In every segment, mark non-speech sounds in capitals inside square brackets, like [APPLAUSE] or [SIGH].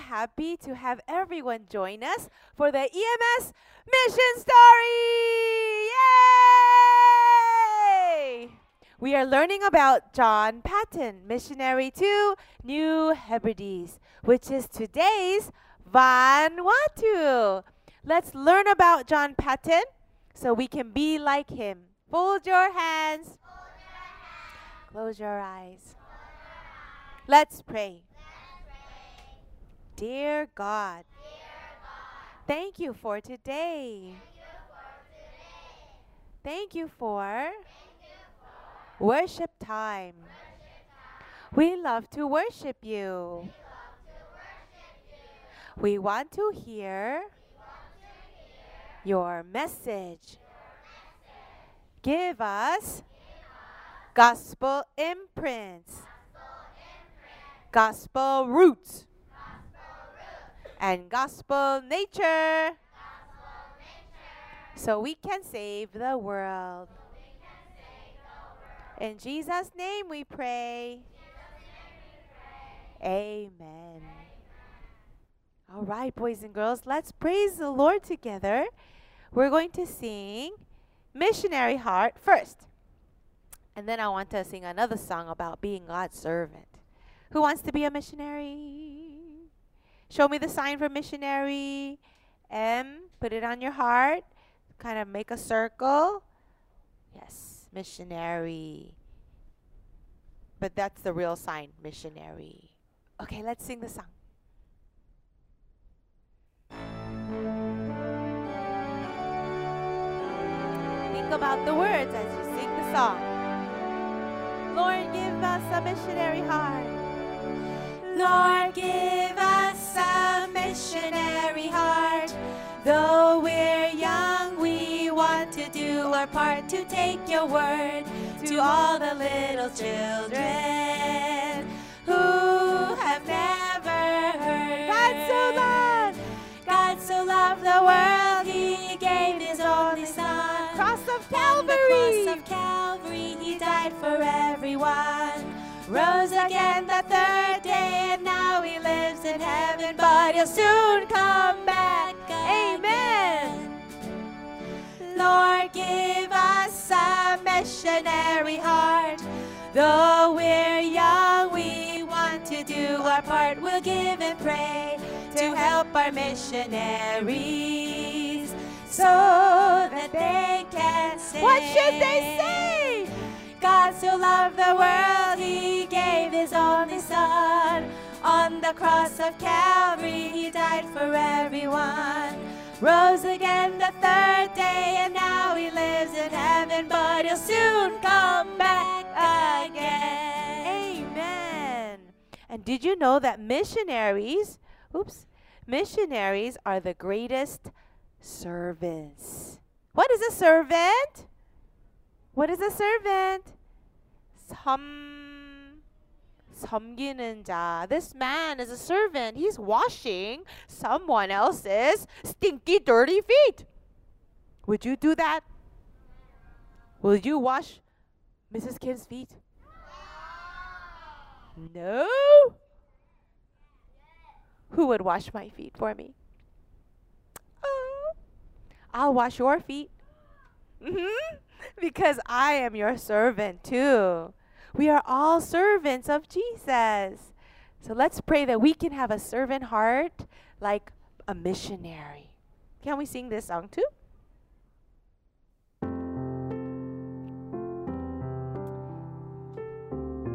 Happy to have everyone join us for the EMS Mission Story! Yay! We are learning about John Patton, missionary to New Hebrides, which is today's Vanuatu. Let's learn about John Patton so we can be like him. Fold your hands. Close your eyes. Let's pray. Dear God, thank you for today. Thank you for worship time. We love to worship you. We want to hear your message. Give us gospel imprints, gospel roots, and gospel nature so we can save the world. In Jesus' name we pray. Amen. All right, boys and girls, let's praise the Lord together. We're going to sing Missionary Heart first. And then I want to sing another song about being God's servant. Who wants to be a missionary? Show me the sign for missionary. M, put it on your heart. Kind of make a circle. Yes, missionary. But that's the real sign, missionary. Okay, let's sing the song. Think about the words as you sing the song. Lord, give us a missionary heart. Lord, give us missionary heart. Though we're young, we want to do our part to take your word to all the little children who have never heard. God so loved. God so loved the world, He gave His only Son. Cross of Calvary. cross of Calvary, He died for everyone. Rose again the third day, and now He lives in heaven, but He'll soon come back. Amen. Lord, give us a missionary heart. Though we're young, we want to do our part. We'll give and pray to help our missionaries so that they can say, What should they say? God so loved the world, He gave His only Son. On the cross of Calvary, He died for everyone. Rose again the third day, and now He lives in heaven, but He'll soon come back again. Amen. And did you know that missionaries, oops, missionaries are the greatest servants? What is a servant? What is a servant? 섬 섬기는 자. This man is a servant. He's washing someone else's stinky dirty feet. Would you do that? Will you wash Mrs. Kim's feet? No. Who would wash my feet for me? Oh, I'll wash your feet. hmm [LAUGHS] Because I am your servant too. We are all servants of Jesus. So let's pray that we can have a servant heart like a missionary. Can we sing this song too?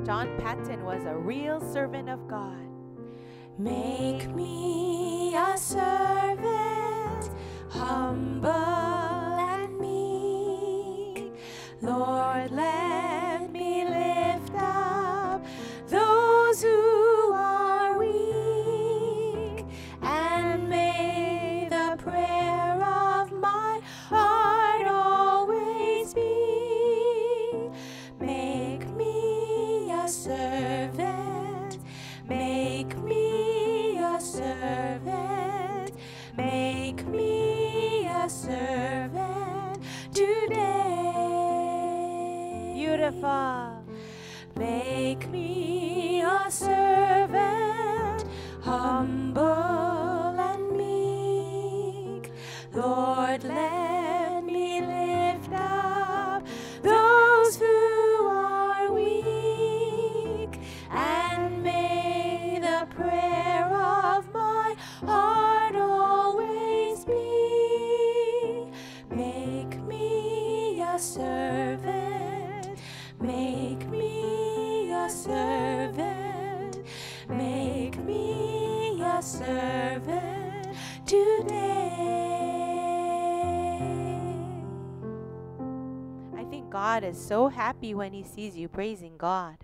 John Patton was a real servant of God. Make me a servant, humble Beautiful. Make me a servant, humble God is so happy when He sees you praising God.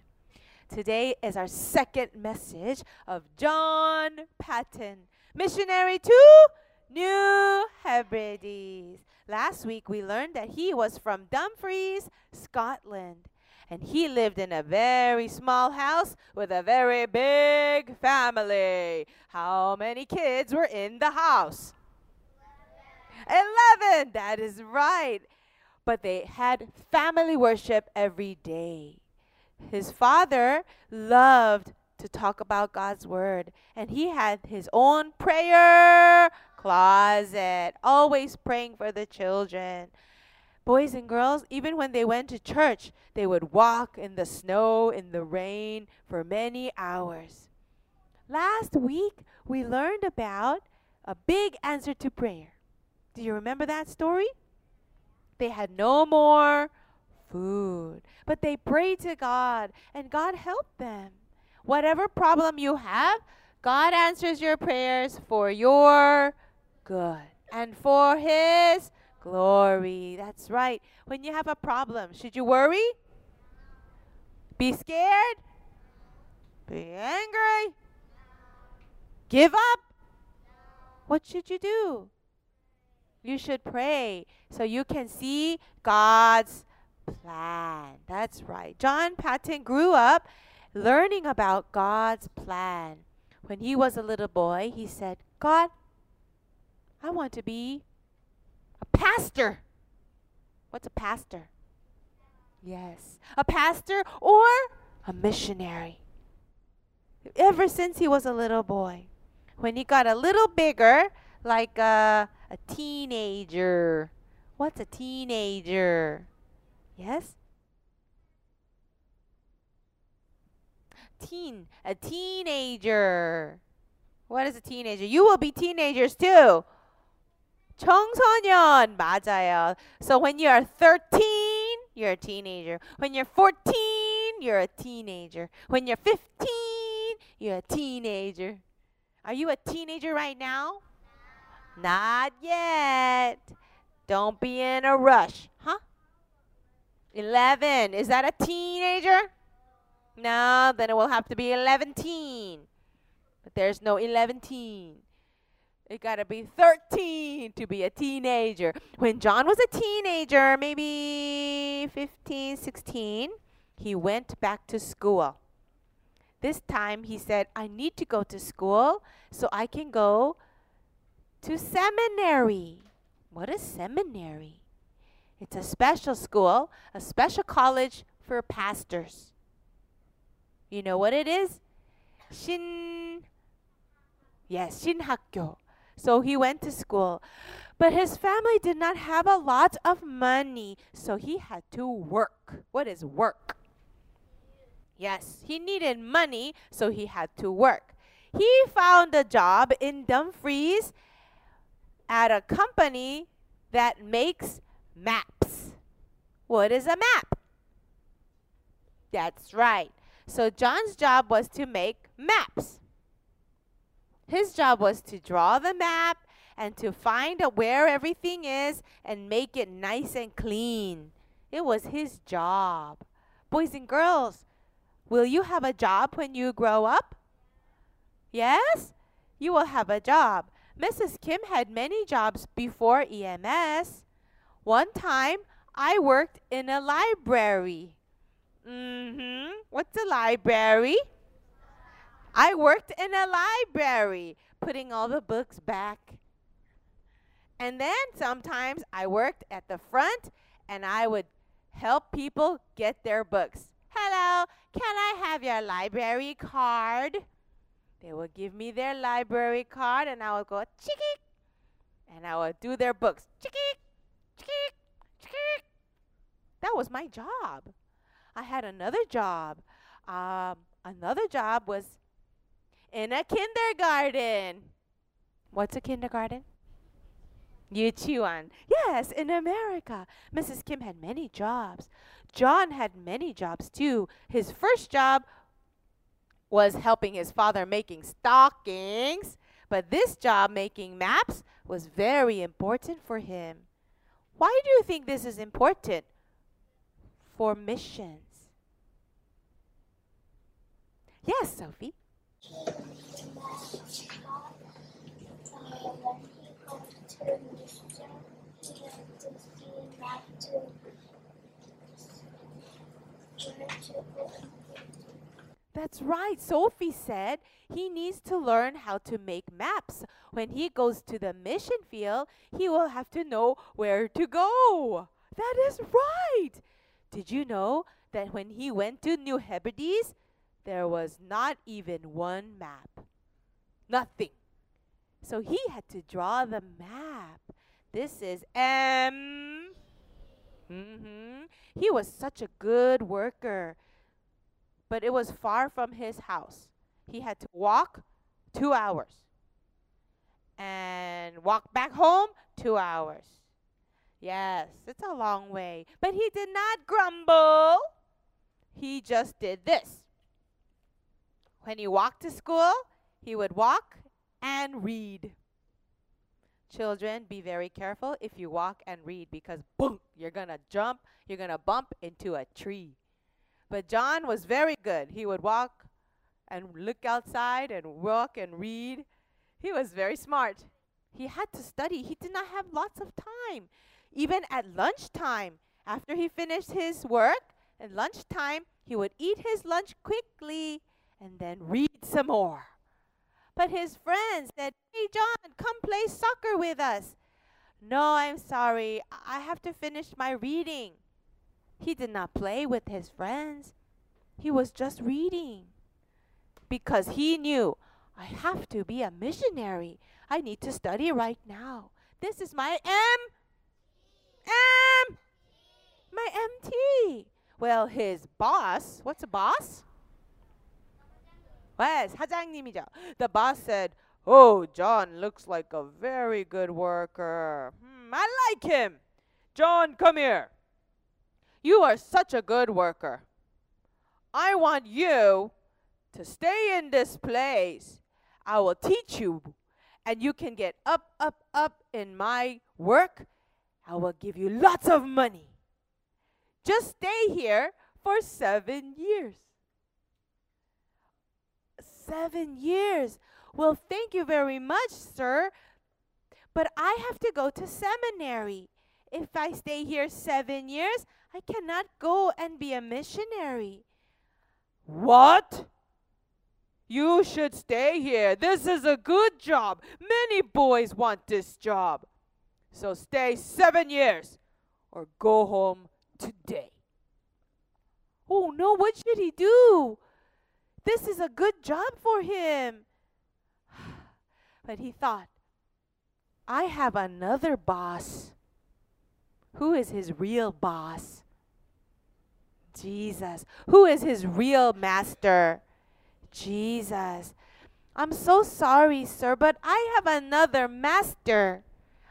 Today is our second message of John Patton, missionary to New Hebrides. Last week we learned that he was from Dumfries, Scotland, and he lived in a very small house with a very big family. How many kids were in the house? Eleven. That is right. But they had family worship every day. His father loved to talk about God's word, and he had his own prayer closet, always praying for the children. Boys and girls, even when they went to church, they would walk in the snow, in the rain for many hours. Last week, we learned about a big answer to prayer. Do you remember that story? They had no more food, but they prayed to God, and God helped them. Whatever problem you have, God answers your prayers for your good and for His glory. That's right. When you have a problem, should you worry? Be scared? Be angry? Give up? What should you do? You should pray so you can see God's plan. That's right. John Patton grew up learning about God's plan. When he was a little boy, he said, God, I want to be a pastor. What's a pastor? Yes, a pastor or a missionary. Ever since he was a little boy. When he got a little bigger, like a, a teenager. What's a teenager? Yes? Teen, a teenager. What is a teenager? You will be teenagers too. 청소년 맞아요. So when you are 13, you're a teenager. When you're 14, you're a teenager. When you're 15, you're a teenager. Are you a teenager right now? Not yet. Don't be in a rush. Huh? 11. Is that a teenager? No, then it will have to be 11 teen. But there's no 11 teen. It got to be 13 to be a teenager. When John was a teenager, maybe 15, 16, he went back to school. This time he said, I need to go to school so I can go to seminary. What is seminary? It's a special school, a special college for pastors. You know what it is? Shin. Yes, Shinhakyo. So he went to school. But his family did not have a lot of money, so he had to work. What is work? Yes, he needed money, so he had to work. He found a job in Dumfries at a company that makes maps. What is a map? That's right. So John's job was to make maps. His job was to draw the map and to find out where everything is and make it nice and clean. It was his job. Boys and girls, will you have a job when you grow up? Yes? You will have a job. Mrs. Kim had many jobs before EMS. One time, I worked in a library. Mm-hmm. What's a library? I worked in a library, putting all the books back. And then sometimes I worked at the front and I would help people get their books. Hello, can I have your library card? They would give me their library card and I would go chicky and I would do their books. Chicky, chicky, chicky. That was my job. I had another job. Um, another job was in a kindergarten. What's a kindergarten? Yuchuan. Yes, in America. Mrs. Kim had many jobs. John had many jobs too. His first job was helping his father making stockings, but this job making maps was very important for him. Why do you think this is important? For missions. Yes, Sophie. That's right. Sophie said he needs to learn how to make maps. When he goes to the mission field, he will have to know where to go. That is right. Did you know that when he went to New Hebrides, there was not even one map? Nothing. So he had to draw the map. This is M. Mm-hmm. He was such a good worker but it was far from his house. He had to walk two hours and walk back home two hours. Yes, it's a long way. But he did not grumble. He just did this. When he walked to school, he would walk and read. Children, be very careful if you walk and read because boom, you're going to jump, you're going to bump into a tree. But John was very good. He would walk and look outside and walk and read. He was very smart. He had to study. He did not have lots of time. Even at lunchtime, after he finished his work, at lunchtime, he would eat his lunch quickly and then read some more. But his friends said, Hey, John, come play soccer with us. No, I'm sorry. I have to finish my reading. He did not play with his friends. He was just reading. Because he knew, I have to be a missionary. I need to study right now. This is my M. M. My MT. Well, his boss, what's a boss? Yes, 사장님이죠. The boss said, Oh, John looks like a very good worker. Hmm, I like him. John, come here. You are such a good worker. I want you to stay in this place. I will teach you, and you can get up, up, up in my work. I will give you lots of money. Just stay here for seven years. Seven years. Well, thank you very much, sir. But I have to go to seminary. If I stay here seven years, I cannot go and be a missionary. What? You should stay here. This is a good job. Many boys want this job. So stay seven years or go home today. Oh no, what should he do? This is a good job for him. [SIGHS] But he thought, I have another boss. Who is his real boss? Jesus. Who is his real master? Jesus. I'm so sorry, sir, but I have another master,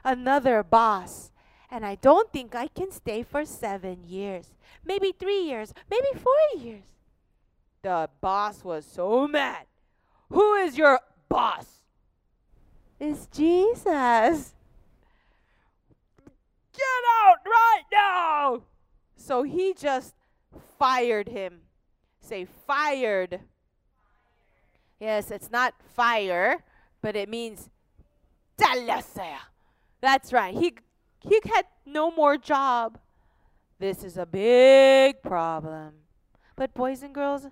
another boss, and I don't think I can stay for seven years. Maybe three years, maybe four years. The boss was so mad. Who is your boss? It's Jesus. Get out right now! So he just fired him. Say fired. Yes, it's not fire, but it means That's right. He he had no more job. This is a big problem. But boys and girls,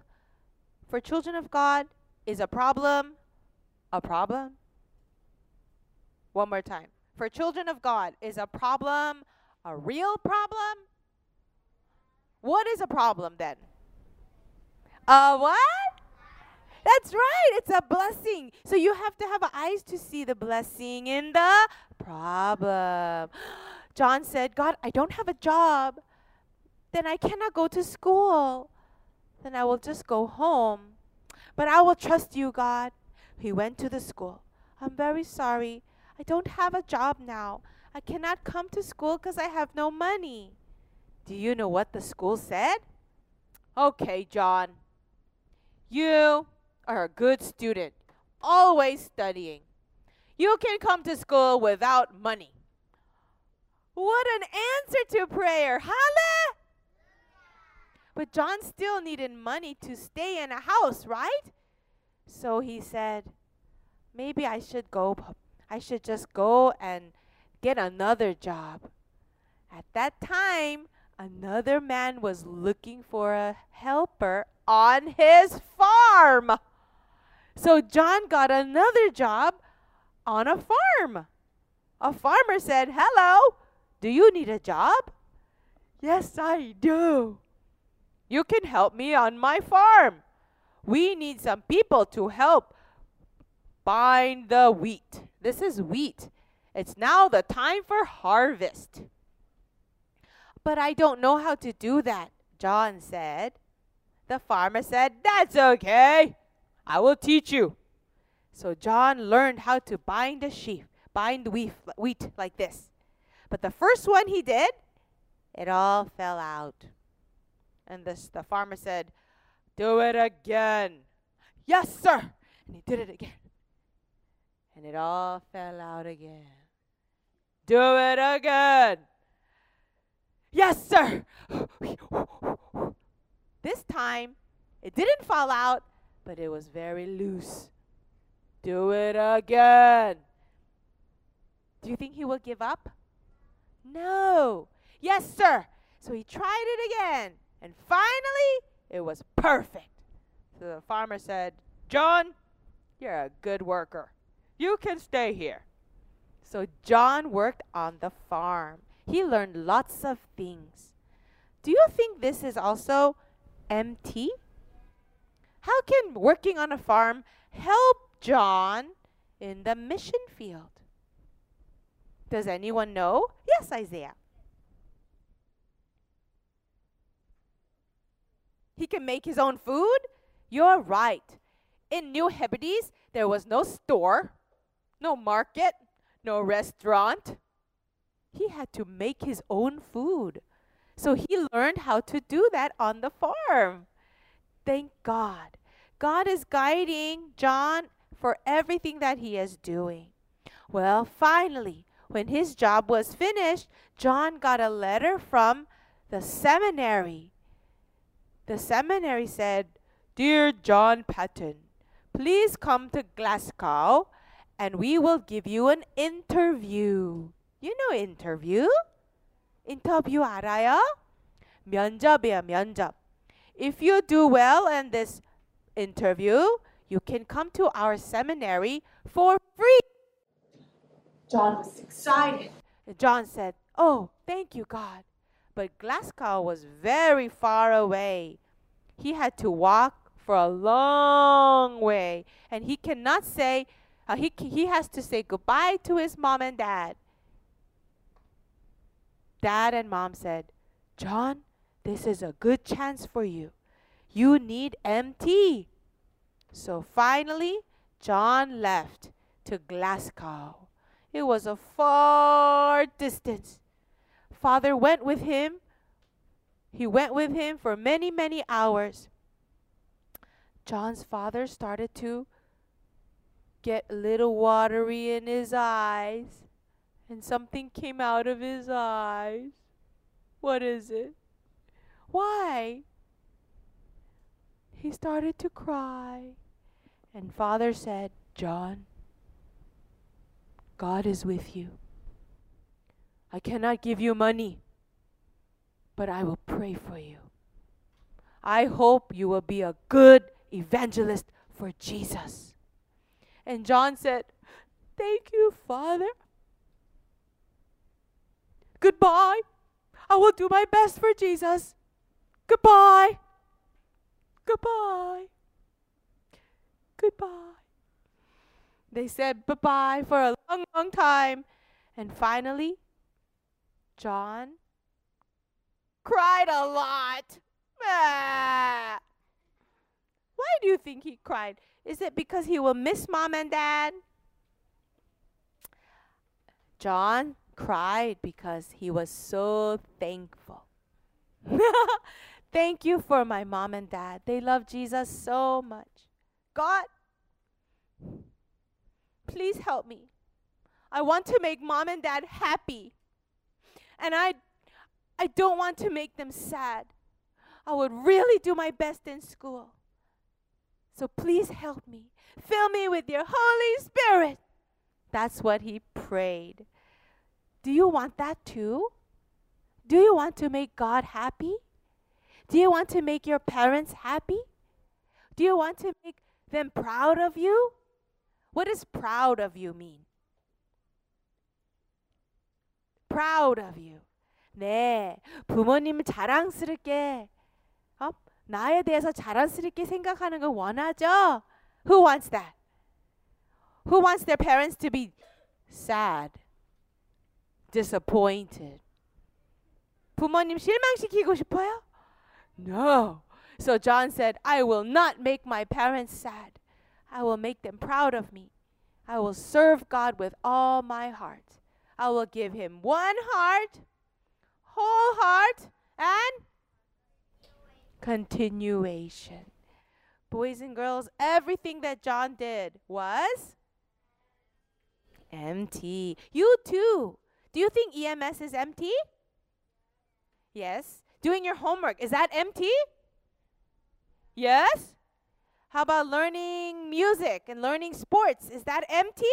for children of God, is a problem a problem? One more time. For children of God, is a problem a real problem? What is a problem then? A what? That's right. right. It's a blessing. So you have to have eyes to see the blessing in the problem. [GASPS] John said, God, I don't have a job. Then I cannot go to school. Then I will just go home. But I will trust you, God. He went to the school. I'm very sorry. I don't have a job now. I cannot come to school because I have no money. Do you know what the school said? Okay, John. You are a good student, always studying. You can come to school without money. What an answer to prayer. Hallelujah! But John still needed money to stay in a house, right? So he said, maybe I should go I should just go and get another job. At that time, another man was looking for a helper on his farm. So John got another job on a farm. A farmer said, Hello, do you need a job? Yes, I do. You can help me on my farm. We need some people to help bind the wheat. This is wheat. It's now the time for harvest. But I don't know how to do that, John said. The farmer said, That's okay. I will teach you. So John learned how to bind a sheaf, bind wheat, like this. But the first one he did, it all fell out. And this, the farmer said, Do it again. Yes, sir. And he did it again. And it all fell out again. Do it again. Yes, sir. this time, it didn't fall out, but it was very loose. Do it again. Do you think he will give up? No. Yes, sir. So he tried it again. And finally, it was perfect. So the farmer said, John, you're a good worker. You can stay here. So John worked on the farm. He learned lots of things. Do you think this is also MT? How can working on a farm help John in the mission field? Does anyone know? Yes, Isaiah. He can make his own food? You're right. In New Hebrides, there was no store, no market, no restaurant. He had to make his own food. So he learned how to do that on the farm. Thank God. God is guiding John for everything that he is doing. Well, finally, when his job was finished, John got a letter from the seminary. The seminary said, Dear John Patton, please come to Glasgow and we will give you an interview. You know interview? 인터뷰 알아요? 면접이야, 면접. If you do well in this interview, you can come to our seminary for free. John was excited. John said, Oh, thank you, God. But Glasgow was very far away. He had to walk for a long way, and he cannot say, uh, he, he has to say goodbye to his mom and dad. Dad and mom said, John, this is a good chance for you. You need MT. So finally, John left to Glasgow. It was a far distance. Father went with him. He went with him for many, many hours. John's father started to get a little watery in his eyes, and something came out of his eyes. What is it? Why? He started to cry, and father said, John, God is with you. I cannot give you money, but I will pray for you. I hope you will be a good evangelist for Jesus. And John said, Thank you, Father. Goodbye. I will do my best for Jesus. Goodbye. Goodbye. Goodbye. goodbye. They said bye bye for a long, long time. And finally, John cried a lot. Ah. Why do you think he cried? Is it because he will miss mom and dad? John cried because he was so thankful. [LAUGHS] Thank you for my mom and dad. They love Jesus so much. God, please help me. I want to make mom and dad happy. And I I don't want to make them sad. I would really do my best in school. So please help me. Fill me with your Holy Spirit. That's what he prayed. Do you want that too? Do you want to make God happy? Do you want to make your parents happy? Do you want to make them proud of you? What does proud of you mean? proud of you. 네, 부모님을 자랑스럽게 어? 나에 대해서 자랑스럽게 생각하는 걸 원하죠? Who wants that? Who wants their parents to be sad, disappointed. 부모님 실망시키고 싶어요? No. So John said, I will not make my parents sad. I will make them proud of me. I will serve God with all my heart. I will give him one heart, whole heart, and continuation. Boys and girls, everything that John did was MT. You too do you think EMS is MT? Yes. Doing your homework, is that MT? Yes. How about learning music and learning sports? Is that MT?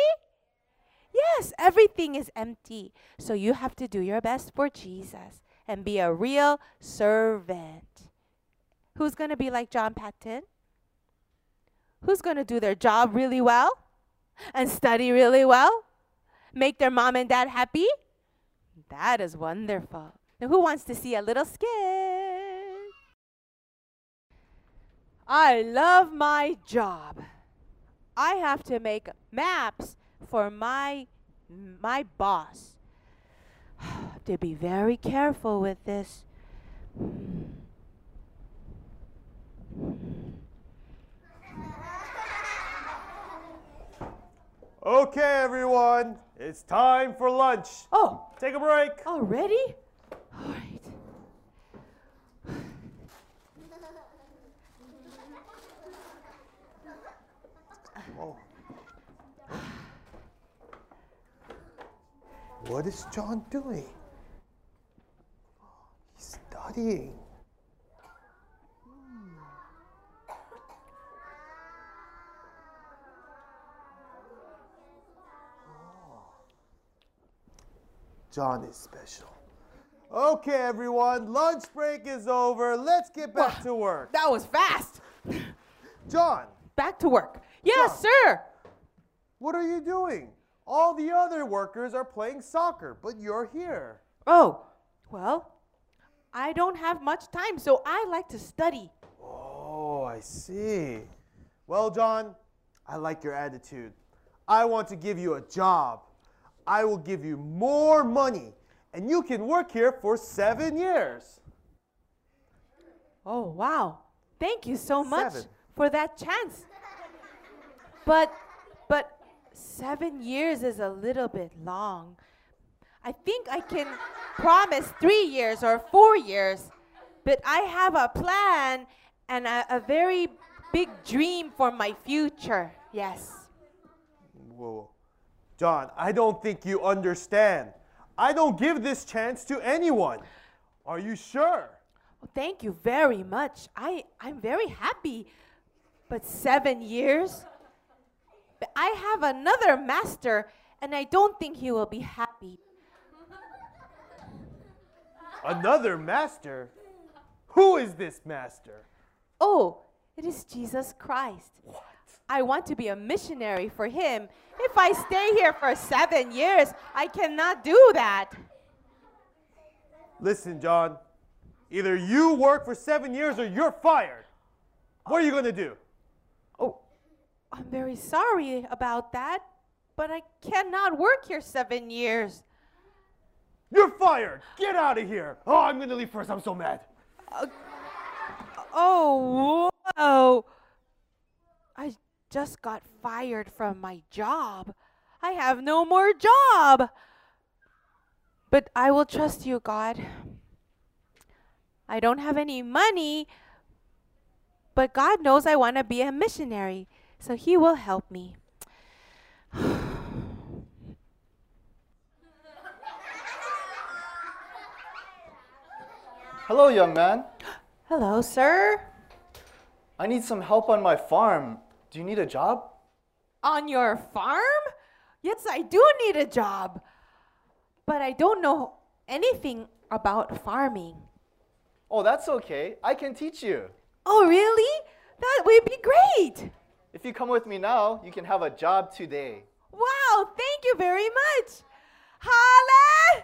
Yes, everything is MT. So you have to do your best for Jesus and be a real servant. Who's going to be like John Patton? Who's going to do their job really well and study really well? Make their mom and dad happy? That is wonderful. Now, who wants to see a little skit? I love my job. I have to make maps for my my boss. [SIGHS] to be very careful with this. Okay, everyone, it's time for lunch. Oh, Take a break. already? All right. Oh. What is John doing? He's studying. John is special. Okay, everyone, lunch break is over. Let's get back to work. That was fast. John, Back to work. Yes, John. sir. what are you doing? All the other workers are playing soccer, but you're here. Oh, well, I don't have much time, so I like to study. Oh, I see. Well, John, I like your attitude. I want to give you a job. I will give you more money, and you can work here for seven years. Oh, wow. Thank you so much Seven. for that chance. But but 7 years is a little bit long. I think I can promise 3 years or 4 years. But I have a plan and a, a very big dream for my future. Yes. Whoa. John, I don't think you understand. I don't give this chance to anyone. Are you sure? Well, thank you very much. I, I'm very happy. But seven years? But I have another master, and I don't think he will be happy. Another master? Who is this master? Oh, it is Jesus Christ. I want to be a missionary for him. If I stay here for seven years, I cannot do that. Listen, John. Either you work for seven years or you're fired. What are you going to do? Oh, I'm very sorry about that, but I cannot work here seven years. You're fired. Get out of here. Oh, I'm gonna leave first. I'm so mad. Uh, oh, whoa. I just got fired from my job. I have no more job. But I will trust you, God. I don't have any money, but God knows I want to be a missionary, so He will help me. [SIGHS] Hello, young man. Hello, sir. I need some help on my farm. Do you need a job? On your farm? Yes, I do need a job. But I don't know anything about farming. Oh, that's okay. I can teach you. Oh, really? That would be great. If you come with me now, you can have a job today. Wow, thank you very much. Holla!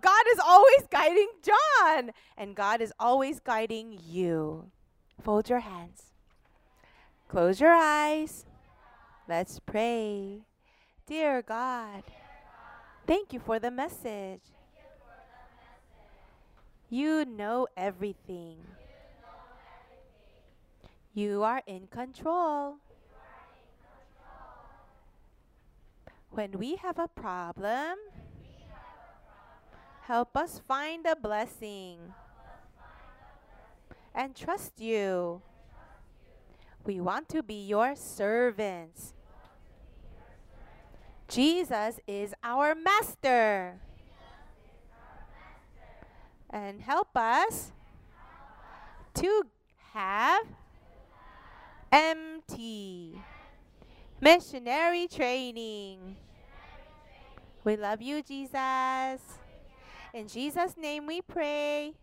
God is always guiding John, and God is always guiding you. Fold your hands. Close your eyes. Let's pray. Dear God, thank you for the message. You know everything. You are in control. When we have a problem, help us find a blessing and trust you. We want to be your servants. Jesus is our master. And help us to have MT missionary training. We love you, Jesus. In Jesus' name we pray.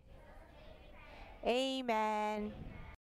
Amen.